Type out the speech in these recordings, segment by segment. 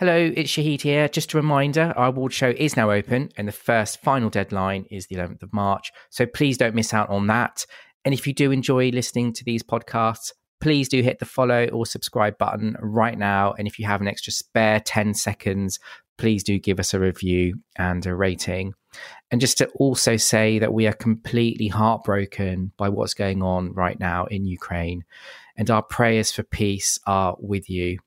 Hello, it's Shahid here. Just a reminder our award show is now open and the first final deadline is the 11th of March. So please don't miss out on that. And if you do enjoy listening to these podcasts, please do hit the follow or subscribe button right now. And if you have an extra spare 10 seconds, please do give us a review and a rating. And just to also say that we are completely heartbroken by what's going on right now in Ukraine, and our prayers for peace are with you.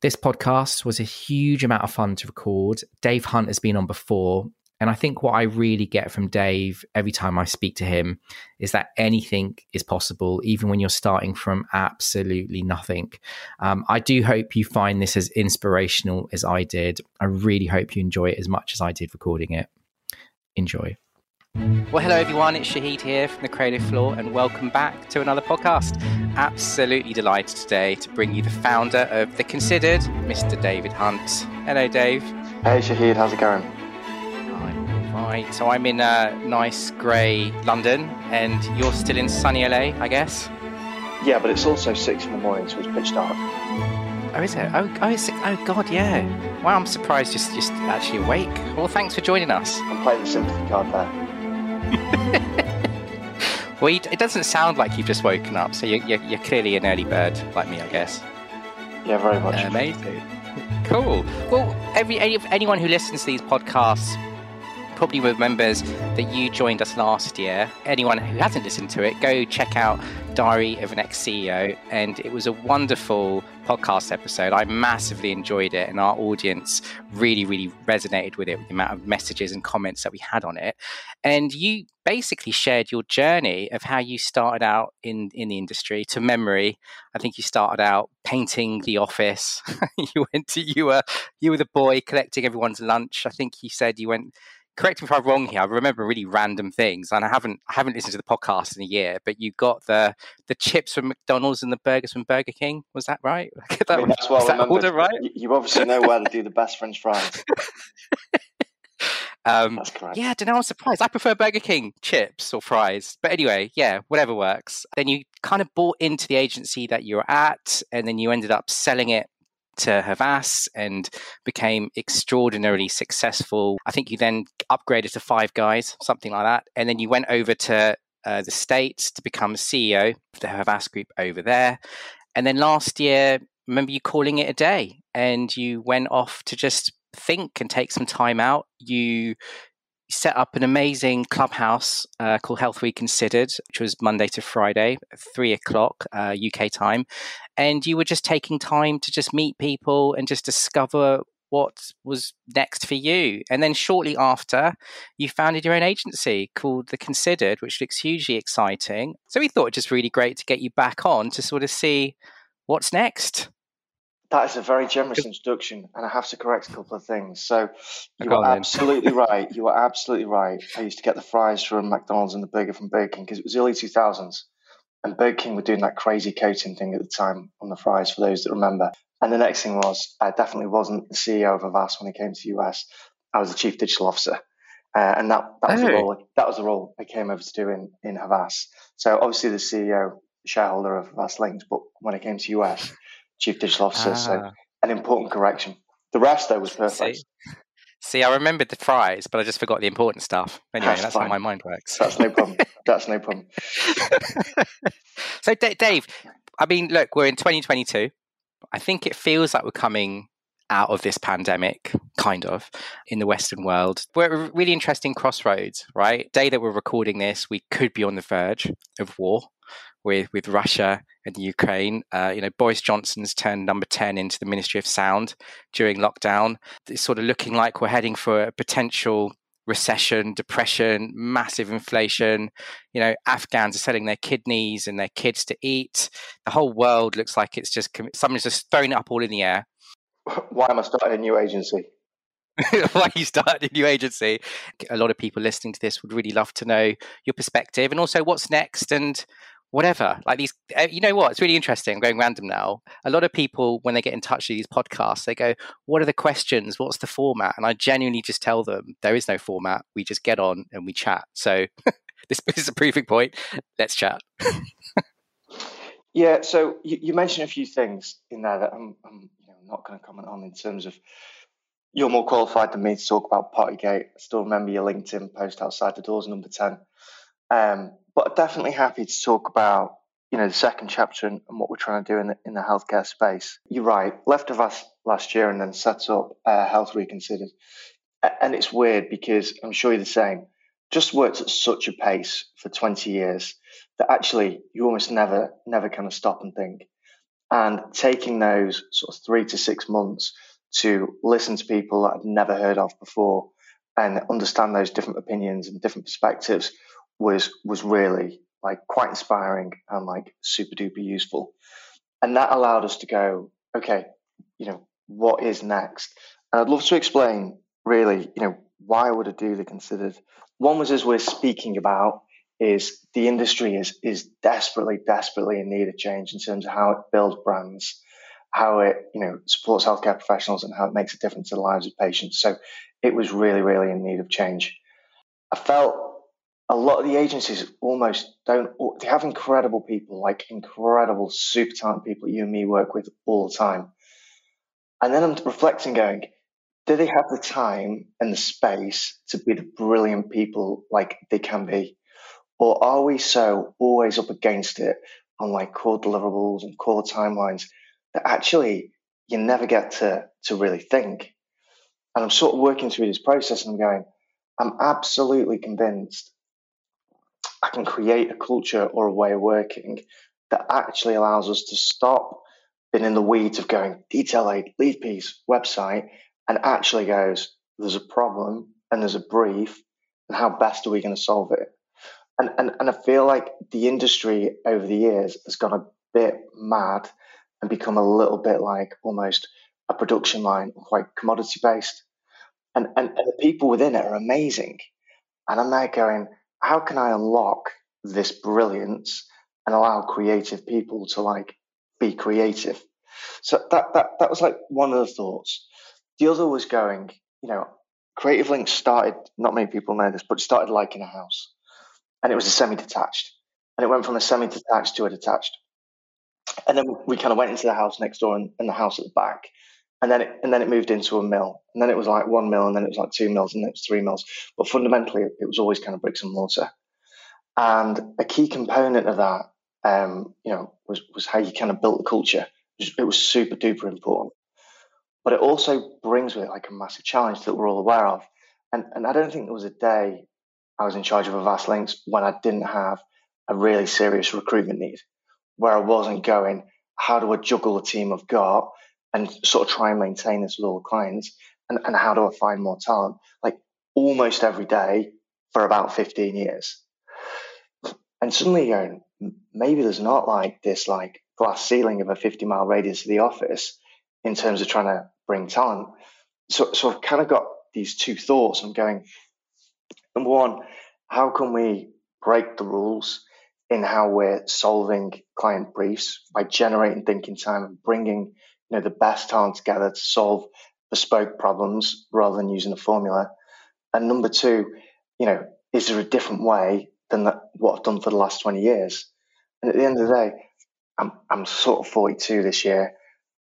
This podcast was a huge amount of fun to record. Dave Hunt has been on before. And I think what I really get from Dave every time I speak to him is that anything is possible, even when you're starting from absolutely nothing. Um, I do hope you find this as inspirational as I did. I really hope you enjoy it as much as I did recording it. Enjoy. Well, hello everyone, it's Shahid here from the Creative Floor, and welcome back to another podcast. Absolutely delighted today to bring you the founder of The Considered, Mr. David Hunt. Hello, Dave. Hey, Shahid, how's it going? Right, so I'm in uh, nice grey London, and you're still in sunny LA, I guess? Yeah, but it's also six in the morning, so it's pitch dark. Oh, is it? Oh, oh, it's, oh God, yeah. Wow, I'm surprised you're just actually awake. Well, thanks for joining us. I'm playing the sympathy card there. well, it doesn't sound like you've just woken up, so you're, you're, you're clearly an early bird like me, I guess. Yeah, very much. Uh, Amazing. Cool. Well, every anyone who listens to these podcasts probably remembers that you joined us last year. Anyone who hasn't listened to it, go check out Diary of an Ex CEO. And it was a wonderful podcast episode. I massively enjoyed it, and our audience really, really resonated with it, with the amount of messages and comments that we had on it. And you basically shared your journey of how you started out in, in the industry to memory. I think you started out painting the office. you went to you were you were the boy collecting everyone's lunch. I think you said you went correct me if I'm wrong here. I remember really random things, and I haven't I haven't listened to the podcast in a year. But you got the the chips from McDonald's and the burgers from Burger King. Was that right? that, I mean, that's what I Order right? You obviously know where to do the best French fries. Um, That's correct. Yeah, I don't know. I'm surprised. I prefer Burger King chips or fries. But anyway, yeah, whatever works. Then you kind of bought into the agency that you're at, and then you ended up selling it to Havas and became extraordinarily successful. I think you then upgraded to Five Guys, something like that. And then you went over to uh, the States to become CEO of the Havas group over there. And then last year, remember you calling it a day and you went off to just think and take some time out. You set up an amazing clubhouse uh, called Health Reconsidered, which was Monday to Friday, three o'clock uh, UK time. And you were just taking time to just meet people and just discover what was next for you. And then shortly after, you founded your own agency called The Considered, which looks hugely exciting. So we thought it just really great to get you back on to sort of see what's next. That is a very generous introduction, and I have to correct a couple of things. So, you are absolutely right. You are absolutely right. I used to get the fries from McDonald's and the burger from Burger King because it was early 2000s, and Burger King were doing that crazy coating thing at the time on the fries, for those that remember. And the next thing was, I definitely wasn't the CEO of Havas when I came to the US. I was the chief digital officer. Uh, and that, that was oh. the role that was the role I came over to do in, in Havas. So obviously the CEO, shareholder of Havas Lynx, but when I came to US, chief digital officer. Ah. So an important correction. The rest though was perfect. See, see, I remembered the fries, but I just forgot the important stuff. Anyway, that's, that's how my mind works. That's no problem. that's no problem. so, D- Dave, I mean, look, we're in 2022. I think it feels like we're coming out of this pandemic, kind of, in the Western world. We're at a really interesting crossroads, right? Day that we're recording this, we could be on the verge of war with with Russia and Ukraine. Uh, you know, Boris Johnson's turned number ten into the Ministry of Sound during lockdown. It's sort of looking like we're heading for a potential recession, depression, massive inflation. You know, Afghans are selling their kidneys and their kids to eat. The whole world looks like it's just someone's just throwing it up all in the air. Why am I starting a new agency? why you started a new agency. A lot of people listening to this would really love to know your perspective and also what's next and whatever. Like these eh, you know what? It's really interesting. I'm going random now. A lot of people when they get in touch with these podcasts they go what are the questions? What's the format? And i genuinely just tell them there is no format. We just get on and we chat. So this is a proving point. Let's chat. Yeah so you, you, mentioned a few things in there that i'm, I'm you know, not going to comment on in terms of you're more qualified than me to talk about Partygate. I still remember your LinkedIn post outside the doors, number 10. Um, but definitely happy to talk about you know the second chapter and, what we're trying to do in the, in the healthcare space. You're right. Left of us last year and then set up uh, Health Reconsidered, and it's weird because I'm sure you're the same. Just worked at such a pace for 20 years that actually you almost never never kind of stop and think. And taking those sort of three to six months to listen to people that I'd never heard of before and understand those different opinions and different perspectives was was really like quite inspiring and like super duper useful. And that allowed us to go, okay, you know, what is next? And I'd love to explain really, you know, why would do the considered? One was as we're speaking about is the industry is is desperately, desperately in need of change in terms of how it builds brands, how it, you know, supports healthcare professionals and how it makes a difference to the lives of patients. So it was really, really in need of change. I felt a lot of the agencies almost don't they have incredible people like incredible super talented people you and me work with all the time. And then i'm reflecting going do they have the time and the space to be the brilliant people like they can be? Or are we so always up against it on like core deliverables and core timelines that actually you never get to to really think? And i'm sort of working through this process and i'm going i'm absolutely convinced I can create a culture or a way of working that actually allows us to stop being in the weeds of going detail lead, lead piece, website, and actually goes, there's a problem and there's a brief, and how best are we going to solve it? And, and, and I feel like the industry over the years has gone a bit mad and become a little bit like almost a production line, quite commodity based. And, and, and the people within it are amazing. And I'm there going, how can I unlock this brilliance and allow creative people to like be creative? So that that that was like one of the thoughts. The other was going, you know, Creative Lynx started. Not many people know this, but started like in a house, and it was a semi-detached, and it went from a semi-detached to a detached, and then we kind of went into the house next door and, and the house at the back, and then it, and then it moved into a mill, and then it was like one mill, and then it was like two mills, and then it was three mills. But fundamentally, it was always kind of bricks and mortar. And a key component of that, um, you know, was was how you kind of built the culture. It was, super duper important. But it also brings with it like a massive challenge that we're all aware of. And and I don't think there was a day I was in charge of Havas Lynx when I didn't have a really serious recruitment need, where I wasn't going, how do I juggle the team I've got and sort of try and maintain this all clients? And, and how do I find more talent? Like almost every day for about 15 years. And suddenly you're going, maybe there's not like this like glass ceiling of a 50 mile radius of the office in terms of trying to bring talent. So, so I've kind of got these two thoughts. I'm going, number one, how can we break the rules in how we're solving client briefs by generating thinking time and bringing you know the best talent together to solve bespoke problems rather than using a formula. And number two, you know, is there a different way than that, what I've done for the last 20 years? And at the end of the day, I'm, I'm sort of 42 this year.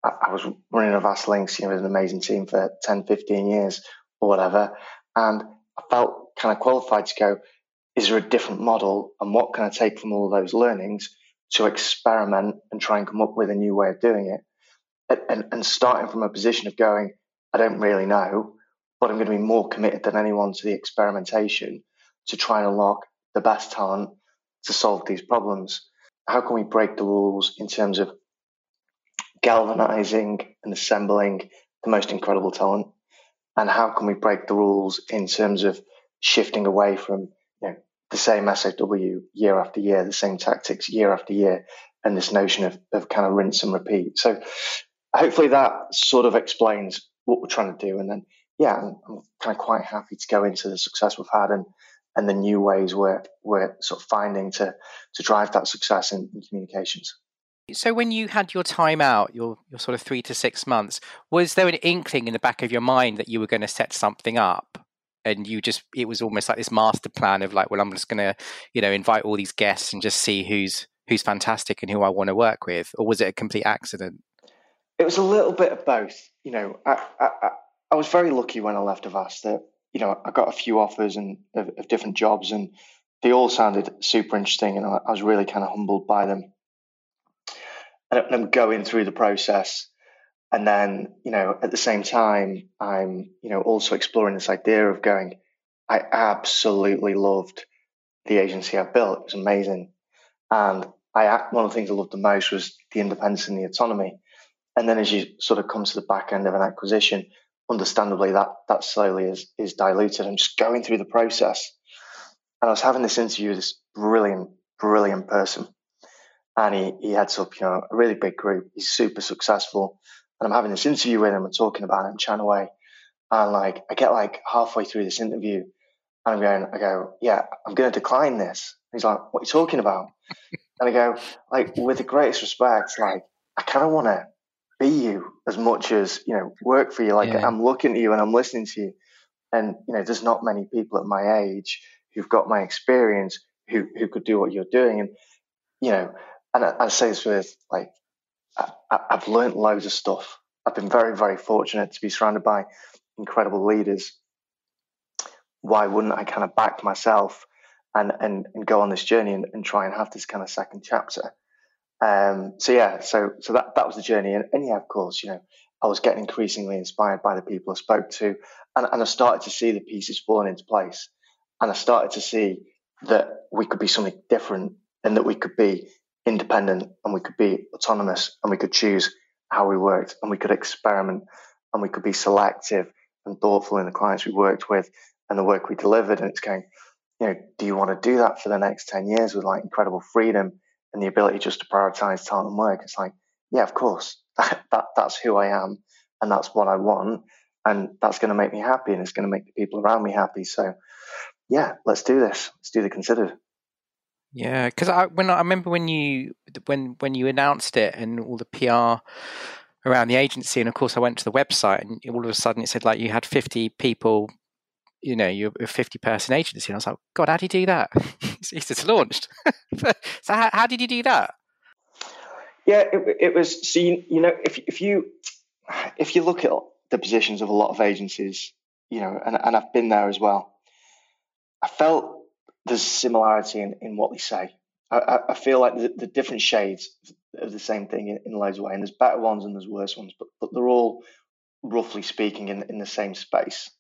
I, I was running Havas Lynx, you know, with an amazing team for 10, 15 years or whatever. And I felt kind of qualified to go, is there a different model? And what can I take from all those learnings to experiment and try and come up with a new way of doing it? And, and starting from a position of going, I don't really know, but I'm going to be more committed than anyone to the experimentation to try and unlock the best talent to solve these problems. How can we break the rules in terms of galvanizing and assembling the most incredible talent? And how can we break the rules in terms of shifting away from you know, the same SOW year after year, the same tactics year after year, and this notion of, of kind of rinse and repeat? So hopefully that sort of explains what we're trying to do. And then, yeah, I'm, I'm, kind of quite happy to go into the success we've had and and the new ways we're we're sort of finding to to drive that success in, in communications. So when you had your time out, your your sort of three to six months, was there an inkling in the back of your mind that you were going to set something up? And you just it was almost like this master plan of like, well, I'm just gonna, you know, invite all these guests and just see who's who's fantastic and who I want to work with, or was it a complete accident? It was a little bit of both. You know, I, I, I was very lucky when I left Havas that, you know, I got a few offers and of, of different jobs and they all sounded super interesting and I, I was really kind of humbled by them. And I'm going through the process and then, you know, at the same time, I'm, you know, also exploring this idea of going, I absolutely loved the agency I built. It was amazing. And I, one of the things I loved the most was the independence and the autonomy. And then as you sort of come to the back end of an acquisition, understandably that that slowly is is diluted. I'm just going through the process. And I was having this interview with this brilliant, brilliant person. And he, he heads up, you know, a really big group. He's super successful. And I'm having this interview with him and talking about him, away. And like I get like halfway through this interview and I'm going, I go, yeah, I'm gonna decline this. he's like, What are you talking about? and I go, like, with the greatest respect, like, I kinda wanna be you as much as you know work for you. Like yeah. I'm looking at you and I'm listening to you, and you know there's not many people at my age who've got my experience who who could do what you're doing, and you know, and I, I say this with like I, I've learned loads of stuff. I've been very very fortunate to be surrounded by incredible leaders. Why wouldn't I kind of back myself and and, and go on this journey and, and try and have this kind of second chapter? Um, so yeah, so so that that was the journey, and, and yeah, of course, you know, I was getting increasingly inspired by the people I spoke to, and, and I started to see the pieces falling into place, and I started to see that we could be something different, and that we could be independent, and we could be autonomous, and we could choose how we worked, and we could experiment, and we could be selective and thoughtful in the clients we worked with and the work we delivered, and it's going, you know, do you want to do that for the next ten years with like incredible freedom? And the ability just to prioritize time and work. It's like, yeah, of course, that, that that's who I am, and that's what I want, and that's going to make me happy, and it's going to make the people around me happy. So, yeah, let's do this. Let's do the considered. Yeah, because I when I remember when you when when you announced it and all the PR around the agency, and of course I went to the website, and all of a sudden it said like you had fifty people you know, you're a 50 person agency. And I was like, God, how do you do that? it's just launched. so how, how, did you do that? Yeah, it, it was, so, you, you know, if, if you, if you look at the positions of a lot of agencies, you know, and, and I've been there as well, I felt there's similarity in, in what they say. I, I feel like the, the, different shades of the same thing in, in loads of ways, and there's better ones and there's worse ones, but, but they're all roughly speaking in, in the same space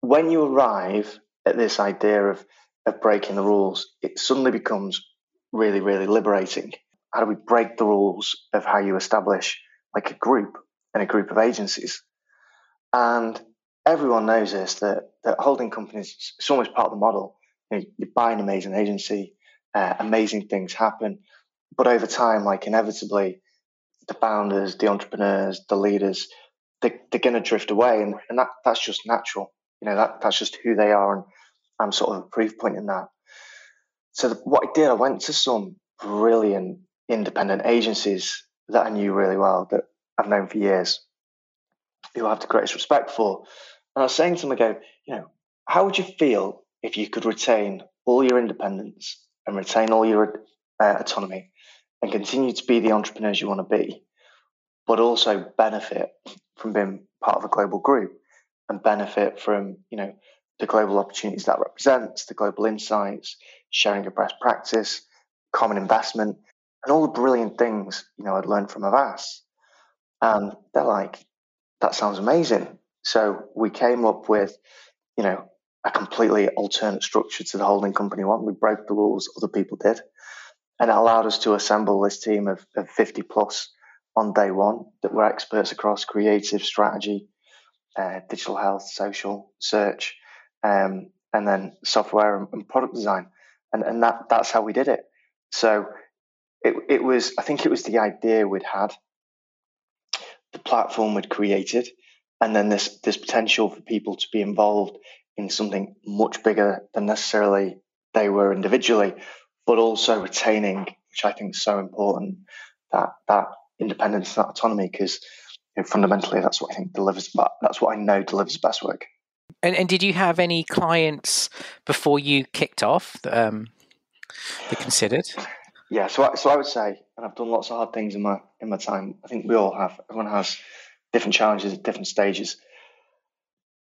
when you arrive at this idea of, of breaking the rules, it suddenly becomes really, really liberating. How do we break the rules of how you establish like a group and a group of agencies? And everyone knows this that, that holding companies it's almost part of the model. You, know, you buy an amazing agency, uh, amazing things happen, but over time, like inevitably, the founders, the entrepreneurs, the leaders, they, are going to drift away, and, and that, that's just natural. You know, that that's just who they are, and I'm sort of a proof point in that. So the, what I did, I went to some brilliant independent agencies that I knew really well, that I've known for years, who I have the greatest respect for. And I was saying to them, I go, you know, how would you feel if you could retain all your independence and retain all your uh, autonomy and continue to be the entrepreneurs you want to be, but also benefit from being part of a global group? And benefit from, you know, the global opportunities that represents, the global insights, sharing of best practice, common investment, and all the brilliant things, you know, I'd learned from Havas. And they're like, that sounds amazing. So we came up with, you know, a completely alternate structure to the holding company one. We broke the rules other people did. And it allowed us to assemble this team of, of 50 plus on day one that were experts across creative strategy, uh, digital health, social, search, um, and then software and, and, product design, and and that that's how we did it. So it it was I think it was the idea we'd had, the platform we'd created, and then this this potential for people to be involved in something much bigger than necessarily they were individually, but also retaining, which I think is so important, that that independence, that autonomy, because fundamentally, that's what I think delivers. But That's what I know delivers best work. And, and did you have any clients before you kicked off um, that considered? Yeah, so I, so I would say, and I've done lots of hard things in my in my time. I think we all have. Everyone has different challenges at different stages.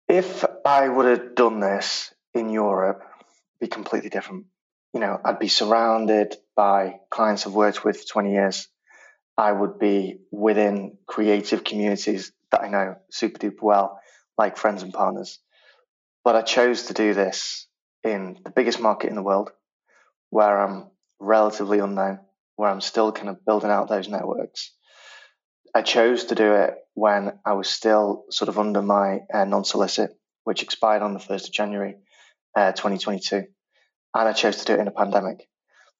If I would have done this in Europe, be completely different. You know, I'd be surrounded by clients I've worked with for 20 years. I would be within creative communities that I know super duper well, like friends and partners. But I chose to do this in the biggest market in the world, where I'm relatively unknown, where I'm still kind of building out those networks. I chose to do it when I was still sort of under my uh, non solicit, which expired on the 1st of January uh, 2022. And I chose to do it in a pandemic.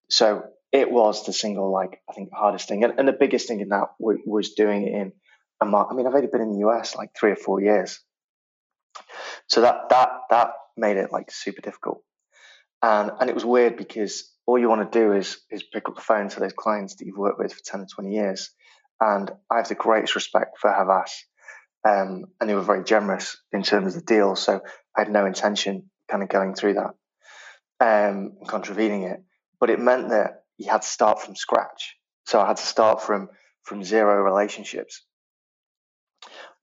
So it was the single, like, I think, hardest thing. And, and the biggest thing in that w- was doing it in a. I mean, I've only been in the US like three or four years. So that, that, that made it like super difficult. And, and it was weird because all you want to do is, is pick up the phone to those clients that you've worked with for 10 or 20 years and I have the greatest respect for Havas. Um, and they were very generous in terms of the deal. So I had no intention kind of going through that um, contravening it. But it meant that you had to start from scratch. So I had to start from from zero relationships.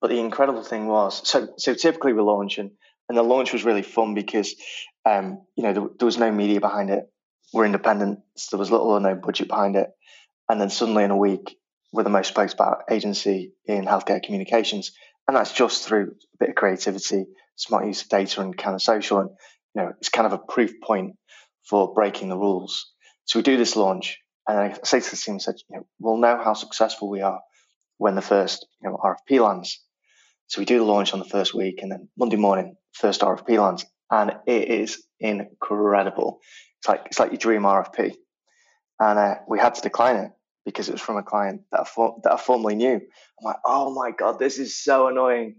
But the incredible thing was, so so typically we launch and, the launch was really fun because um, you know there, there was no media behind it. We're independent, so there was little or no budget behind it. And then suddenly in a week, we're the most spoke about agency in healthcare communications. And that's just through a bit of creativity, smart use of data and kind of social. And, you know, it's kind of a proof point for breaking the rules. So we do this launch and I say to the team, said, you know, we'll know how successful we are when the first, you know, RFP lands. So we do the launch on the first week and then Monday morning, first RFP lands and it is incredible. It's like, it's like your dream RFP. And uh, we had to decline it because it was from a client that I, for, that I formerly knew. I'm like, oh my god, this is so annoying.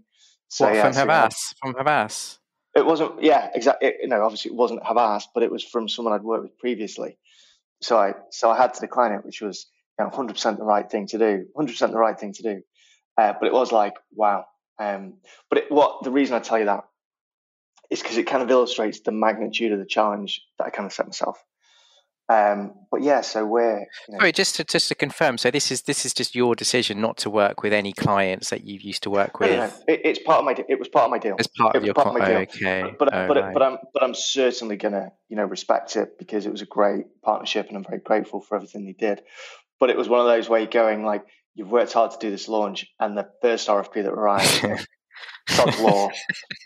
So, what, yeah, from so, Havas? From Havas? It wasn't. Yeah, exactly. You know, obviously it wasn't Havas, but it was from someone I'd worked with previously. So I so I had to decline it, which was you know 100% the right thing to do. 100% the right thing to do. Uh, but it was like wow. Um, but it, what the reason I tell you that is because it kind of illustrates the magnitude of the challenge that I kind of set myself. Um, but yeah, so we're you know, sorry. Just to just to confirm, so this is this is just your decision not to work with any clients that you used to work with. No, no, no. It, it's part of my. It was part of my deal. It's part it of your part of my deal. Okay. But but, oh, but, right. but I'm but I'm certainly gonna you know respect it because it was a great partnership and I'm very grateful for everything they did. But it was one of those where you're going like you've worked hard to do this launch and the first RFP that arrived, Law,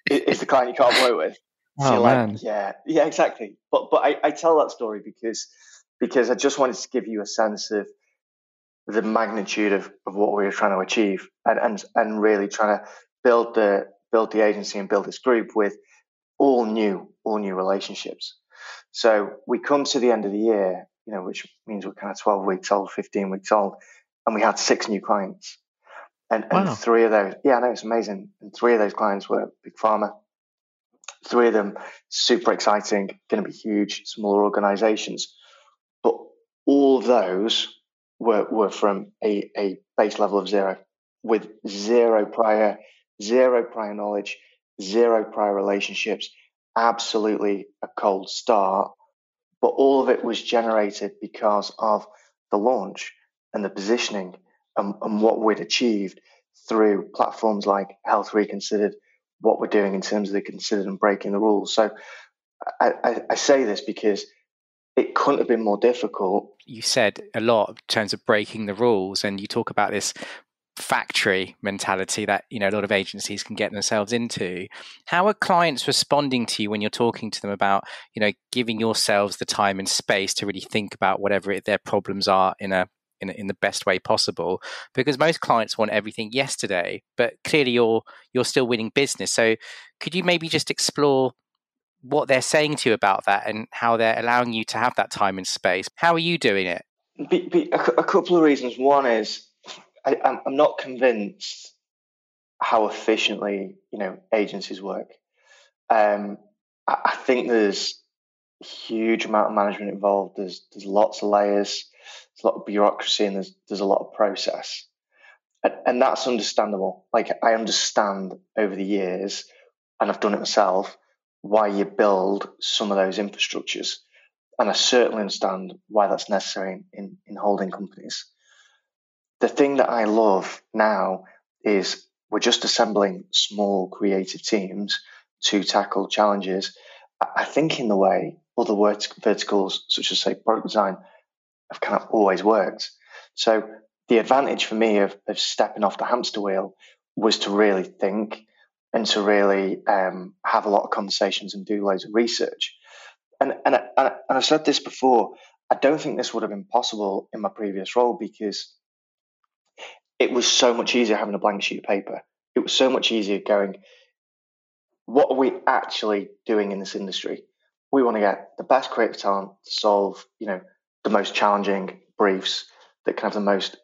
is the client you can't work with. So oh, man. Like, yeah, yeah, exactly. But but I, I tell that story because because I just wanted to give you a sense of the magnitude of, of what we were trying to achieve and, and and really trying to build the build the agency and build this group with all new all new relationships. So we come to the end of the year, you know, which means we're kind of 12 weeks old, 15 weeks old, and we had six new clients. And, and wow. three of those, yeah, I know it's amazing. And three of those clients were big pharma, Three of them super exciting, going to be huge, smaller organizations. But all of those were, were from a, a base level of zero with zero prior, zero prior knowledge, zero prior relationships, absolutely a cold start. But all of it was generated because of the launch and the positioning and, and what we'd achieved through platforms like Health Reconsidered, what we're doing in terms of the considered and breaking the rules. So I, I, I say this because it couldn't have been more difficult. You said a lot in terms of breaking the rules, and you talk about this factory mentality that you know a lot of agencies can get themselves into how are clients responding to you when you're talking to them about you know giving yourselves the time and space to really think about whatever it, their problems are in a in, in the best way possible because most clients want everything yesterday but clearly you're you're still winning business. So could you maybe just explore what they're saying to you about that and how they're allowing you to have that time and space? How are you doing it? Be, be, a, a, couple of reasons. One is I, I'm, I'm not convinced how efficiently you know agencies work. Um, I, I think there's huge amount of management involved. There's there's lots of layers there's a lot of bureaucracy and there's there's a lot of process, and, and that's understandable. Like I understand over the years, and I've done it myself, why you build some of those infrastructures. and I certainly understand why that's necessary in, in holding companies. The thing that I love now is we're just assembling small creative teams to tackle challenges. I think in the way other verticals, such as say product design, have kind of always worked. So the advantage for me of, of stepping off the hamster wheel was to really think and to really um, have a lot of conversations and do loads of research. And, and, and I've said this before, I don't think this would have been possible in my previous role because it was so much easier having a blank sheet of paper. It was so much easier going, what are we actually doing in this industry? We want to get the best creative talent to solve, you know, the most challenging briefs that can have the most,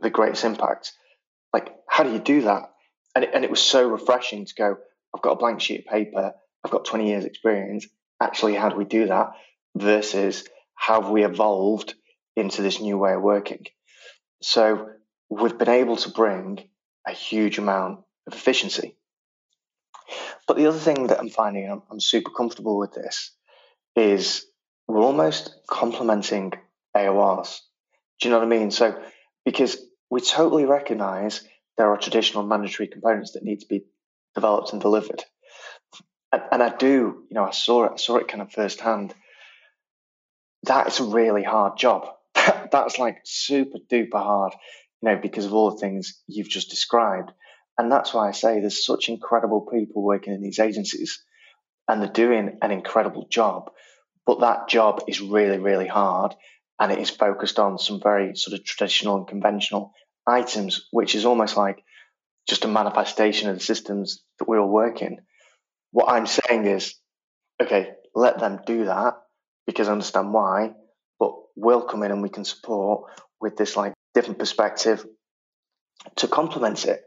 the greatest impact. Like, how do you do that? And it, and it was so refreshing to go, I've got a blank sheet of paper, I've got 20 years experience. Actually, how do we do that? Versus have we evolved into this new way of working? So we've been able to bring a huge amount of efficiency. But the other thing that I'm finding, I'm, I'm super comfortable with this, is we're almost complementing AORs. Do you know what I mean? So, because we totally recognize there are traditional mandatory components that need to be developed and delivered. And, and I do, you know, I saw it, I saw it kind of firsthand. That is a really hard job. That's like super duper hard you know, because of all the things you've just described. And that's why I say there's such incredible people working in these agencies and they're doing an incredible job. But that job is really, really hard and it is focused on some very sort of traditional and conventional items, which is almost like just a manifestation of the systems that we all work in. What I'm saying is, okay, let them do that because I understand why, but we'll come in and we can support with this like different perspective to complement it.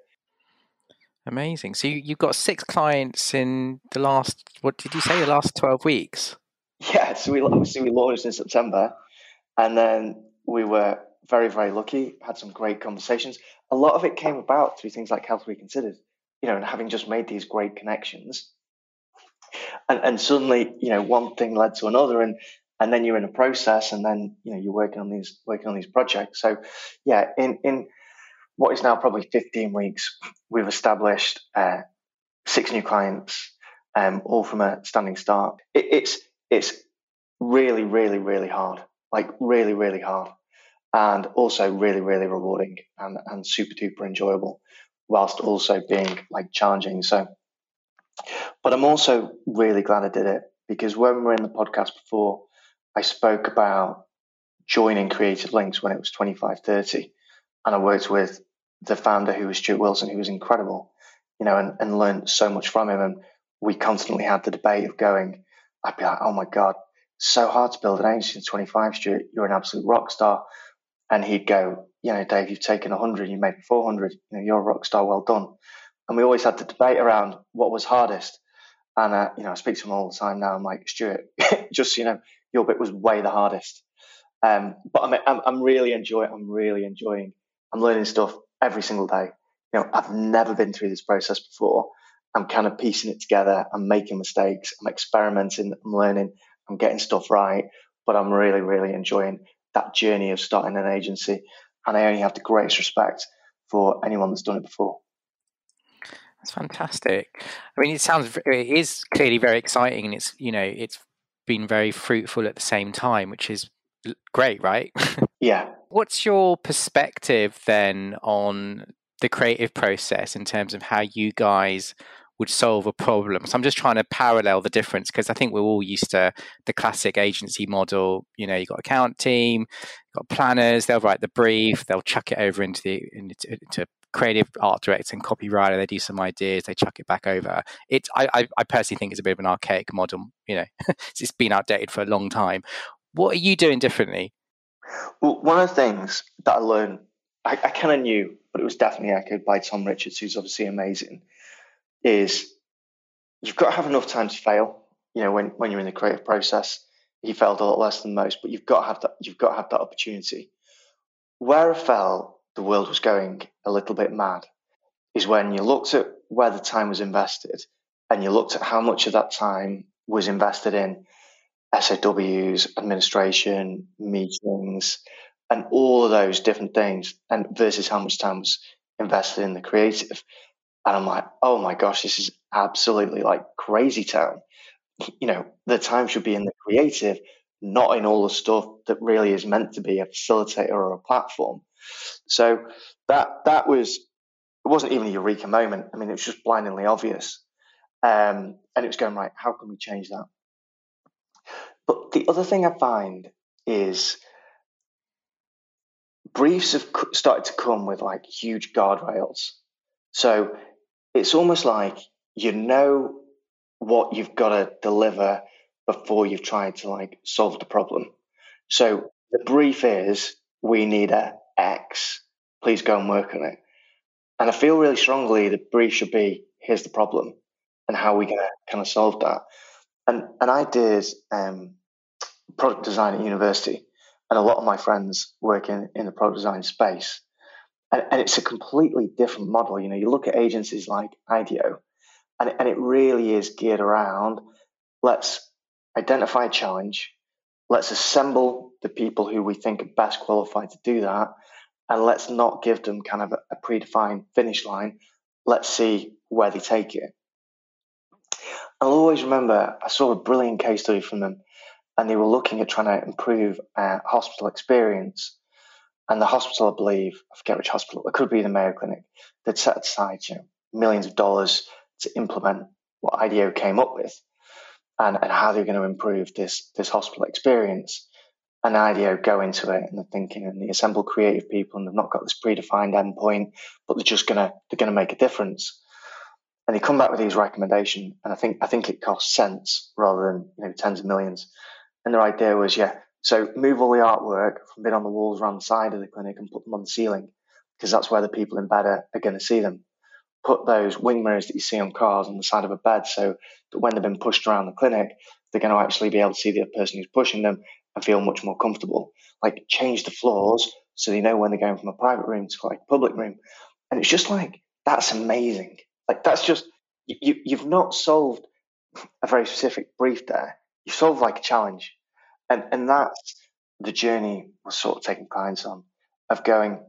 Amazing. So you, you've got six clients in the last, what did you say, the last 12 weeks? Yeah, so we obviously we launched in September and then we were very, very lucky, had some great conversations. A lot of it came about through things like Health Reconsidered, you know, and having just made these great connections. And, and suddenly, you know, one thing led to another. And and then you're in a process and then you know you're working on these working on these projects so yeah in in what is now probably 15 weeks we've established uh, six new clients um, all from a standing start it, it's it's really really really hard like really really hard and also really really rewarding and, and super duper enjoyable whilst also being like challenging so but i'm also really glad i did it because when we were in the podcast before I spoke about joining Creative Lynx when it was 2530, And I worked with the founder who was Stuart Wilson, who was incredible, you know, and, and learned so much from him. And we constantly had the debate of going, I'd be like, oh my God, so hard to build an agency at 25, Stuart. You're an absolute rock star. And he'd go, you know, Dave, you've taken 100, you made 400, you know, you're a rock star, well done. And we always had the debate around what was hardest. And, uh, you know, I speak to him all the time now. I'm like, Stuart, just, you know, your bit was way the hardest. Um, but I'm, I'm, I'm really enjoying. I'm really enjoying. I'm learning stuff every single day. You know, I've never been through this process before. I'm kind of piecing it together. I'm making mistakes. I'm experimenting. I'm learning. I'm getting stuff right. But I'm really, really enjoying that journey of starting an agency. And I only have the greatest respect for anyone that's done it before. That's fantastic. I mean, it sounds it is clearly very exciting, and it's you know it's been very fruitful at the same time, which is great, right? Yeah. What's your perspective then on the creative process in terms of how you guys would solve a problem? So I'm just trying to parallel the difference because I think we're all used to the classic agency model. You know, you've got account team, you've got planners, they'll write the brief, they'll chuck it over into the into, into creative art director and copywriter. They do some ideas, they chuck it back over. It, I, I personally think it's a bit of an archaic model. You know, it's been outdated for a long time. What are you doing differently? Well, one of the things that I learned, I, I kind of knew, but it was definitely echoed by Tom Richards, who's obviously amazing, is you've got to have enough time to fail. You know, when, when you're in the creative process, he failed a lot less than most, but you've got to have that. You've got to have that opportunity. Where I fell the world was going a little bit mad is when you looked at where the time was invested and you looked at how much of that time was invested in SOWs, administration, meetings, and all of those different things, and versus how much time was invested in the creative. And I'm like, oh my gosh, this is absolutely like crazy town. You know, the time should be in the creative, not in all the stuff that really is meant to be a facilitator or a platform. So that that was it wasn't even a eureka moment. I mean, it was just blindingly obvious. Um, and it was going right. How can we change that? But the other thing I find is briefs have started to come with like huge guardrails. So it's almost like you know what you've got to deliver before you've tried to like solve the problem. So the brief is we need a X. Please go and work on it. And I feel really strongly the brief should be here's the problem and how are we going to kind of solve that. And and I did um, product design at university, and a lot of my friends work in, in the product design space. And, and it's a completely different model. You know, you look at agencies like IDEO, and, and it really is geared around let's identify a challenge, let's assemble the people who we think are best qualified to do that, and let's not give them kind of a, a predefined finish line. Let's see where they take it. I'll always remember I saw a brilliant case study from them and they were looking at trying to improve uh, hospital experience. And the hospital, I believe, I forget which hospital, it could be the Mayo Clinic, they'd set aside you know, millions of dollars to implement what IDEO came up with and, and how they're going to improve this, this hospital experience. And IDEO go into it and they're thinking and they assemble creative people and they've not got this predefined endpoint, but they're just gonna they're gonna make a difference. And they come back with these recommendations, and I think I think it costs cents rather than you know tens of millions. And their idea was, yeah, so move all the artwork from being on the walls around the side of the clinic and put them on the ceiling because that's where the people in bed are, are going to see them. Put those wing mirrors that you see on cars on the side of a bed so that when they've been pushed around the clinic, they're going to actually be able to see the person who's pushing them and feel much more comfortable. Like change the floors so they know when they're going from a private room to like a public room. And it's just like, that's amazing. Like that's just, you, you've not solved a very specific brief there you solve like a challenge. And, and that's the journey we're sort of taking clients on of going,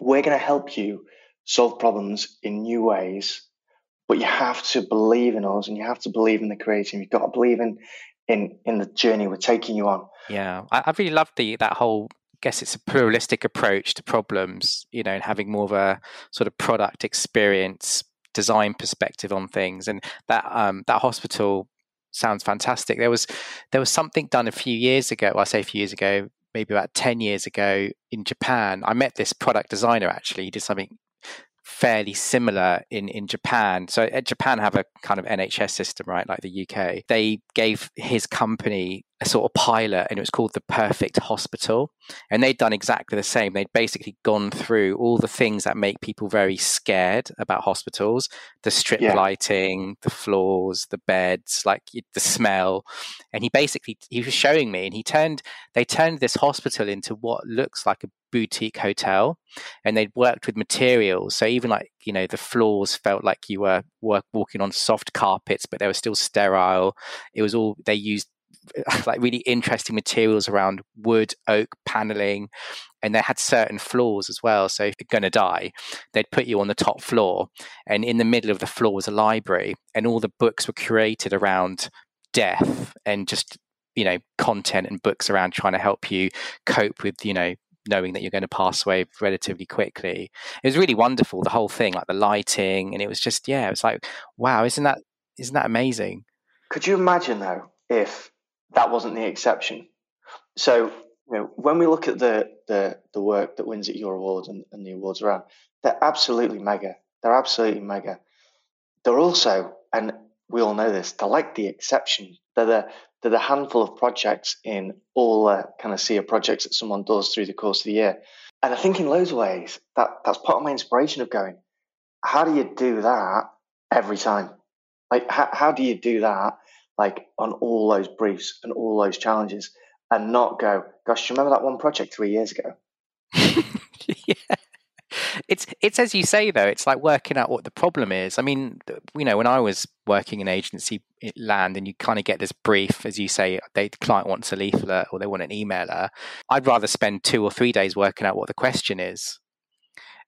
we're going to help you solve problems in new ways, but you have to believe in us and you have to believe in the creative. You've got to believe in, in, in the journey we're taking you on. Yeah. I, I really love the, that whole I guess it's a pluralistic approach to problems, you know, and having more of a sort of product experience design perspective on things. And that um, that hospital sounds fantastic. There was there was something done a few years ago. Well, I say a few years ago, maybe about ten years ago in Japan. I met this product designer actually. He did something fairly similar in in Japan. So uh, Japan have a kind of NHS system, right, like the UK. They gave his company a sort of pilot, and it was called the Perfect Hospital. And they'd done exactly the same. They'd basically gone through all the things that make people very scared about hospitals: the strip yeah. lighting, the floors, the beds, like the smell. And he basically he was showing me, and he turned they turned this hospital into what looks like a boutique hotel and they'd worked with materials so even like you know the floors felt like you were work, walking on soft carpets but they were still sterile it was all they used like really interesting materials around wood oak paneling and they had certain floors as well so if you're going to die they'd put you on the top floor and in the middle of the floor was a library and all the books were curated around death and just you know content and books around trying to help you cope with you know knowing that you're going to pass away relatively quickly. It was really wonderful, the whole thing, like the lighting, and it was just yeah, it was like wow, isn't that isn't that amazing? Could you imagine though if that wasn't the exception? So you know, when we look at the the the work that wins at your awards and, and the awards around, they're absolutely mega. They're absolutely mega. They're also, and we all know this, they're like the exception. They're the there's a handful of projects in all kind of sea of projects that someone does through the course of the year. And I think in loads of ways that that's part of my inspiration of going, how do you do that every time? Like, how, how do you do that, like on all those briefs and all those challenges and not go, gosh, you remember that one project three years ago? yeah. it's it's as you say though. It's like working out what the problem is. I mean, you know, when I was working in agency land, and you kind of get this brief, as you say, they, the client wants a leaflet or they want an emailer. I'd rather spend two or three days working out what the question is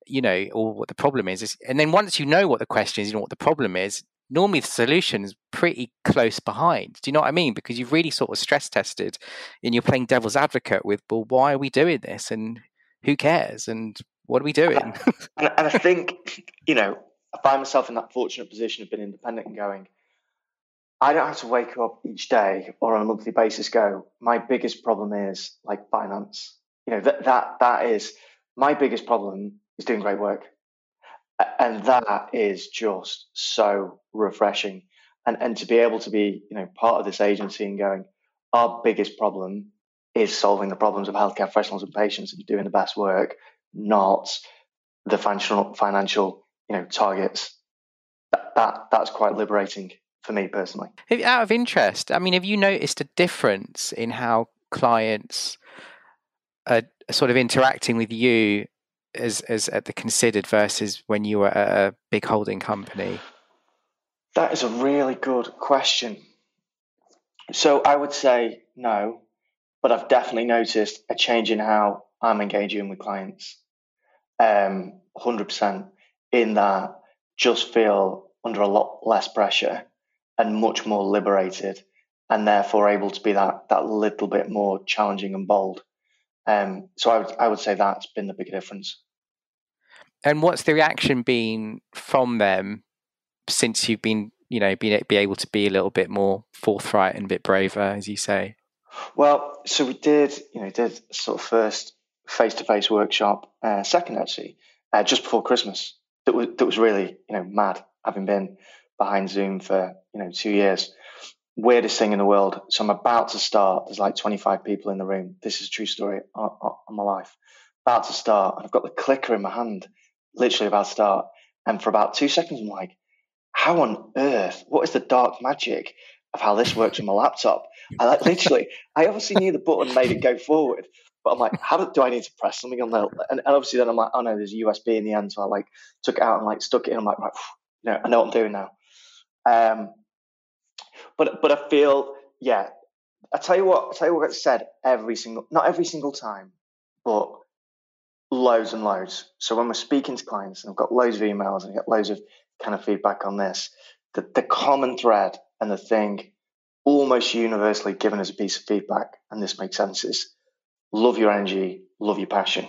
you know, or what the problem is, is, and then once you know what the question is, you know what the problem is, normally the solution is pretty close behind. Do you know what I mean? Because you've really sort of stress tested and you're playing devil's advocate with, well, why are we doing this? And who cares? And what are we doing? And I, and I think, you know, I find myself in that fortunate position of being independent and going, I don't have to wake up each day or on a monthly basis go, my biggest problem is like finance. You know, that that that is my biggest problem is doing great work and that is just so refreshing. And and to be able to be you know part of this agency and going our biggest problem is solving the problems of healthcare professionals and patients and doing the best work not the financial financial you know targets. That, that that's quite liberating for me personally. Out of interest i mean have you noticed a difference in how clients are sort of interacting with you as as at the considered versus when you were at a big holding company? That is a really good question. So I would say no, but I've definitely noticed a change in how I'm engaging with clients. Um, 100% in that just feel under a lot less pressure and much more liberated and therefore able to be that that little bit more challenging and bold. Um, so I would I would say that's been the big difference. And what's the reaction been from them since you've been, you know, been be able to be a little bit more forthright and a bit braver, as you say? Well, so we did, you know, did sort of first face-to-face workshop, uh, second actually, uh, just before Christmas. That was that was really, you know, mad. Having been behind Zoom for you know two years, weirdest thing in the world. So I'm about to start. There's like 25 people in the room. This is a true story on, on my life. About to start, and I've got the clicker in my hand, literally about to start. And for about two seconds, I'm like, how on earth? What is the dark magic of how this works on my laptop? I like literally, I obviously knew the button made it go forward, but I'm like, how do, do I need to press something on there? And, and, obviously, then I'm like, oh no, there's a USB in the end. So I like took it out and like stuck it in. I'm like, right, you know, I know what I'm doing now. Um, but but I feel, yeah. I tell you what, I tell you what gets said every single, not every single time, but loads and loads. So when we're speaking to clients, and I've got loads of emails and I get loads of kind of feedback on this, the, the common thread and the thing almost universally given as a piece of feedback, and this makes sense, is love your energy, love your passion.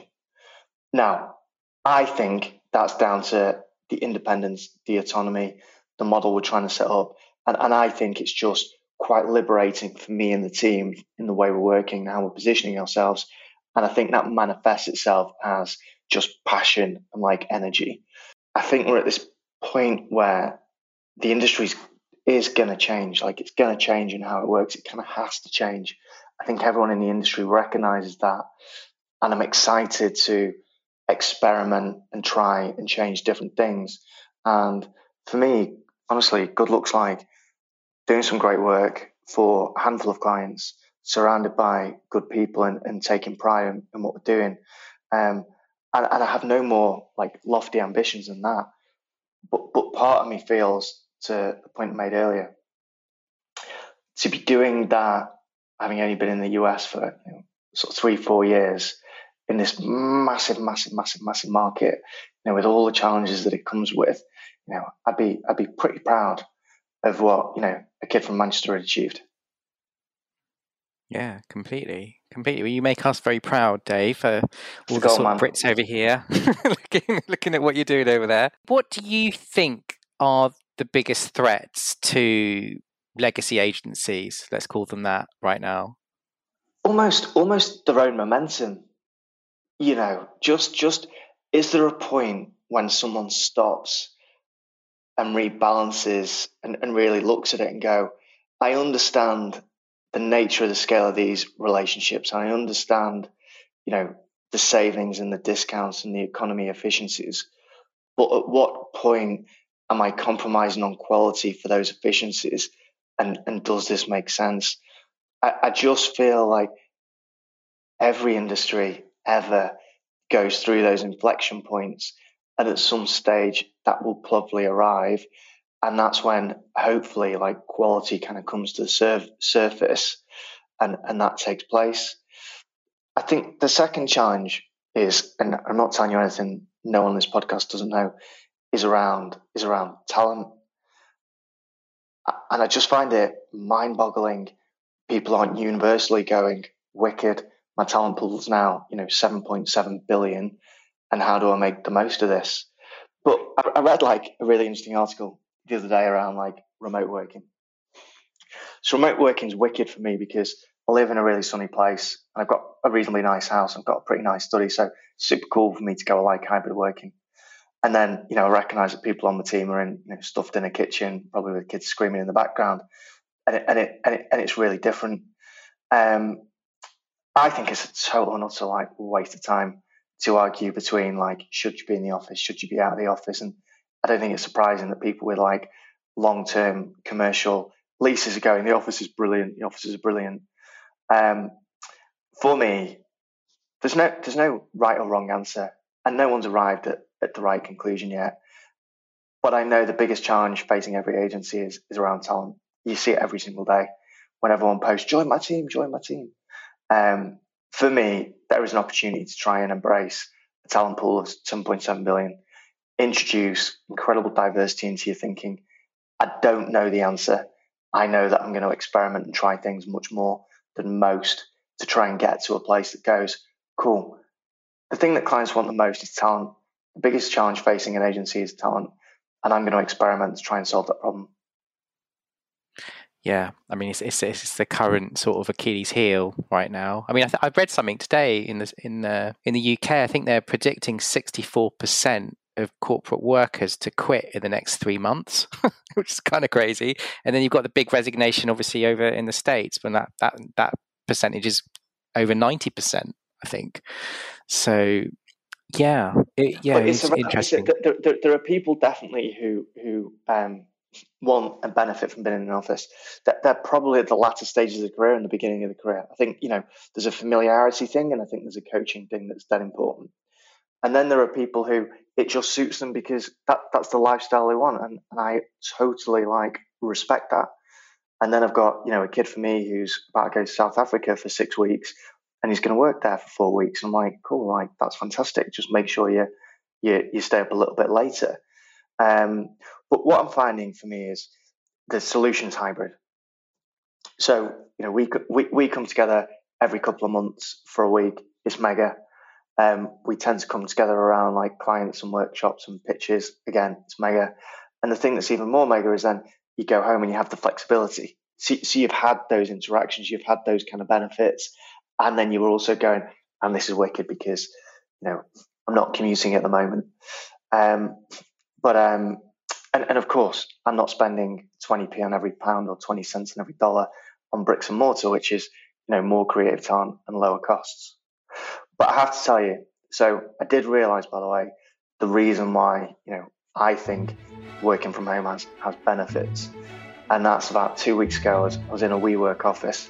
Now, I think that's down to the independence, the autonomy, the model we're trying to set up. And, and I think it's just quite liberating for me and the team in the way we're working and how we're positioning ourselves and I think that manifests itself as just passion and like energy. I think we're at this point where the industry is going to change. Like it's going to change in how it works. It kind of has to change. I think everyone in the industry recognizes that. And I'm excited to experiment and try and change different things. And for me, honestly, good looks like doing some great work for a handful of clients surrounded by good people and, and taking pride in, in, what we're doing. Um, and, and I have no more like lofty ambitions than that. But but part of me feels to the point I made earlier to be doing that, having only been in the US for you know, sort of three four years in this massive massive massive massive market, you know, with all the challenges that it comes with, you know, I'd be I'd be pretty proud of what you know a kid from Manchester had achieved. Yeah, completely, completely. you make us very proud, Dave, for all the sort of Brits over here, looking, looking at what you're doing over there. What do you think are the biggest threats to legacy agencies? Let's call them that right now. Almost, almost their own momentum. You know, just, just is there a point when someone stops and rebalances and, and really looks at it and go, I understand the nature of the scale of these relationships. I understand, you know, the savings and the discounts and the economy efficiencies. But at what point am I compromising on quality for those efficiencies? And, and does this make sense? I, I just feel like every industry ever goes through those inflection points. and at some stage that will probably arrive, and that's when hopefully like quality kind of comes to the sur- surface, and and that takes place. I think the second challenge is, and I'm not telling you anything no one on this podcast doesn't know, is around is around talent. And I just find it mind-boggling. People aren't universally going wicked. My talent pool's now, you know, 7.7 billion, and how do I make the most of this? But I read like a really interesting article the other day around like remote working. So remote working is wicked for me because I live in a really sunny place and I've got a reasonably nice house. I've got a pretty nice study. So super cool for me to go like hybrid working. And then, you know, I recognize that people on the team are in, you know, stuffed in a kitchen, probably with kids screaming in the background. And it, and it, and, it, and it's really different. Um, I think it's a total and utter like waste of time to argue between like, should you be in the office? Should you be out of the office? And I don't think it's surprising that people with like long term commercial leases are going, the office is brilliant. The office is brilliant. Um, for me, there's no there's no right or wrong answer, and no one's arrived at, at the right conclusion yet. But I know the biggest challenge facing every agency is is around talent. You see it every single day when everyone posts, "Join my team, join my team." Um, for me, there is an opportunity to try and embrace a talent pool of 7.7 billion, introduce incredible diversity into your thinking. I don't know the answer. I know that I'm going to experiment and try things much more than most to try and get to a place that goes, cool. The thing that clients want the most is talent. The biggest challenge facing an agency is talent. And I'm going to experiment to try and solve that problem. Yeah, I mean, it's, it's, it's the current sort of Achilles heel right now. I mean, I th- I've read something today in the in the in the UK. I think they're predicting sixty four percent of corporate workers to quit in the next three months, which is kind of crazy. And then you've got the big resignation, obviously, over in the states, when that that that percentage is over ninety percent, I think. So, yeah, it, yeah, it's, it's interesting. There, there, there, are people definitely who who um, want and benefit from being in an office. That they're probably at the latter stages of the career and the beginning of the career. I think you know there's a familiarity thing, and I think there's a coaching thing that's that important. And then there are people who it just suits them because that that's the lifestyle they want, and, and I totally like respect that. And then I've got you know a kid for me who's about to go to South Africa for six weeks, and he's going to work there for four weeks. And I'm like, cool, like that's fantastic. Just make sure you you you stay up a little bit later. Um, but what I'm finding for me is the solutions hybrid. So you know we we we come together every couple of months for a week. It's mega um, we tend to come together around like clients and workshops and pitches. Again, it's mega. And the thing that's even more mega is then you go home and you have the flexibility. So, so you've had those interactions, you've had those kind of benefits, and then you were also going, and this is wicked because you know I'm not commuting at the moment. Um, but um, and, and of course, I'm not spending 20p on every pound or 20 cents on every dollar on bricks and mortar, which is you know more creative time and lower costs. But I have to tell you, so I did realize, by the way, the reason why, you know, I think working from home has, has benefits. And that's about two weeks ago, I was, I was in a WeWork office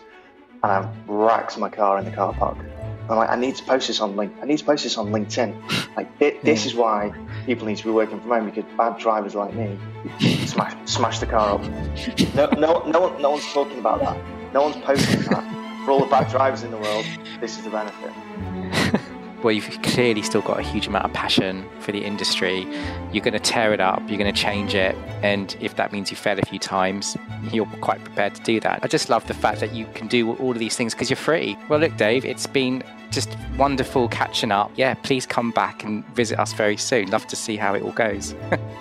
and I wrecked my car in the car park. I'm like, I need to post this on link. I need to post this on LinkedIn. Like, it, this is why people need to be working from home because bad drivers like me smash smash the car up. No, no, no, one, no one's talking about that. No one's posting that. For all the bad drivers in the world, this is the benefit well, you've clearly still got a huge amount of passion for the industry. You're going to tear it up, you're going to change it. And if that means you fail a few times, you're quite prepared to do that. I just love the fact that you can do all of these things because you're free. Well, look, Dave, it's been just wonderful catching up. Yeah, please come back and visit us very soon. Love to see how it all goes.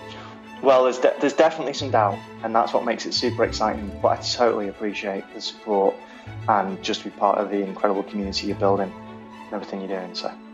well, there's, de- there's definitely some doubt, and that's what makes it super exciting. But I totally appreciate the support and just be part of the incredible community you're building and everything you're doing. So.